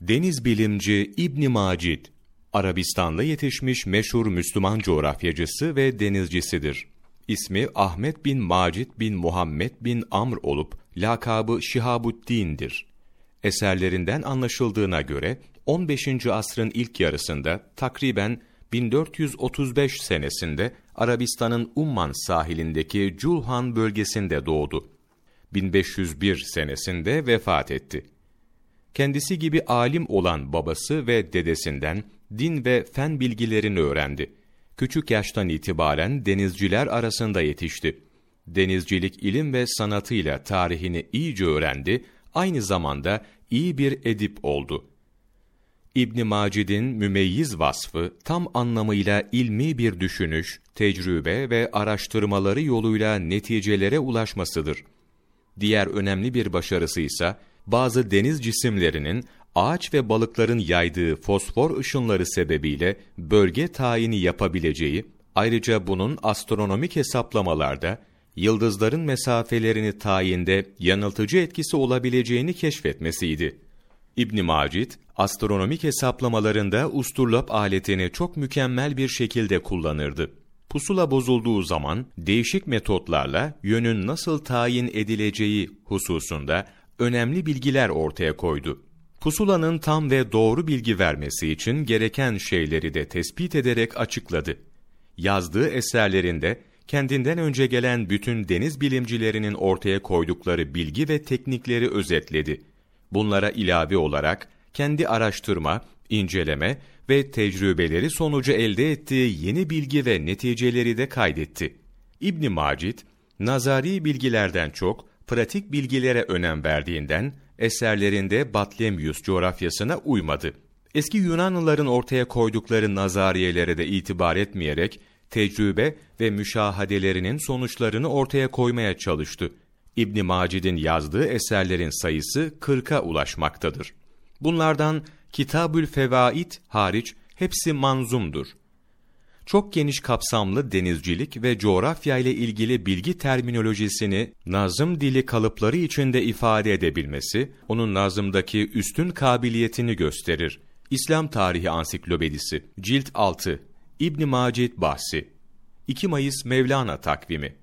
Deniz bilimci İbn Macid, Arabistan'da yetişmiş meşhur Müslüman coğrafyacısı ve denizcisidir. İsmi Ahmet bin Macid bin Muhammed bin Amr olup lakabı Şihabuddin'dir. Eserlerinden anlaşıldığına göre 15. asrın ilk yarısında takriben 1435 senesinde Arabistan'ın Umman sahilindeki Culhan bölgesinde doğdu. 1501 senesinde vefat etti. Kendisi gibi alim olan babası ve dedesinden din ve fen bilgilerini öğrendi. Küçük yaştan itibaren denizciler arasında yetişti. Denizcilik ilim ve sanatıyla tarihini iyice öğrendi, aynı zamanda iyi bir edip oldu. İbn Macid'in mümeyyiz vasfı tam anlamıyla ilmi bir düşünüş, tecrübe ve araştırmaları yoluyla neticelere ulaşmasıdır. Diğer önemli bir başarısı ise bazı deniz cisimlerinin ağaç ve balıkların yaydığı fosfor ışınları sebebiyle bölge tayini yapabileceği, ayrıca bunun astronomik hesaplamalarda yıldızların mesafelerini tayinde yanıltıcı etkisi olabileceğini keşfetmesiydi. İbn Macid, astronomik hesaplamalarında usturlap aletini çok mükemmel bir şekilde kullanırdı. Pusula bozulduğu zaman değişik metotlarla yönün nasıl tayin edileceği hususunda önemli bilgiler ortaya koydu. Pusulanın tam ve doğru bilgi vermesi için gereken şeyleri de tespit ederek açıkladı. Yazdığı eserlerinde kendinden önce gelen bütün deniz bilimcilerinin ortaya koydukları bilgi ve teknikleri özetledi. Bunlara ilave olarak kendi araştırma, inceleme ve tecrübeleri sonucu elde ettiği yeni bilgi ve neticeleri de kaydetti. İbn Macid, nazari bilgilerden çok pratik bilgilere önem verdiğinden eserlerinde Batlemyus coğrafyasına uymadı. Eski Yunanlıların ortaya koydukları nazariyelere de itibar etmeyerek tecrübe ve müşahadelerinin sonuçlarını ortaya koymaya çalıştı. İbn Macid'in yazdığı eserlerin sayısı 40'a ulaşmaktadır. Bunlardan Kitabül Fevaid hariç hepsi manzumdur. Çok geniş kapsamlı denizcilik ve coğrafya ile ilgili bilgi terminolojisini nazım dili kalıpları içinde ifade edebilmesi, onun nazımdaki üstün kabiliyetini gösterir. İslam Tarihi Ansiklopedisi, Cilt 6, İbn Macid Bahsi, 2 Mayıs Mevlana Takvimi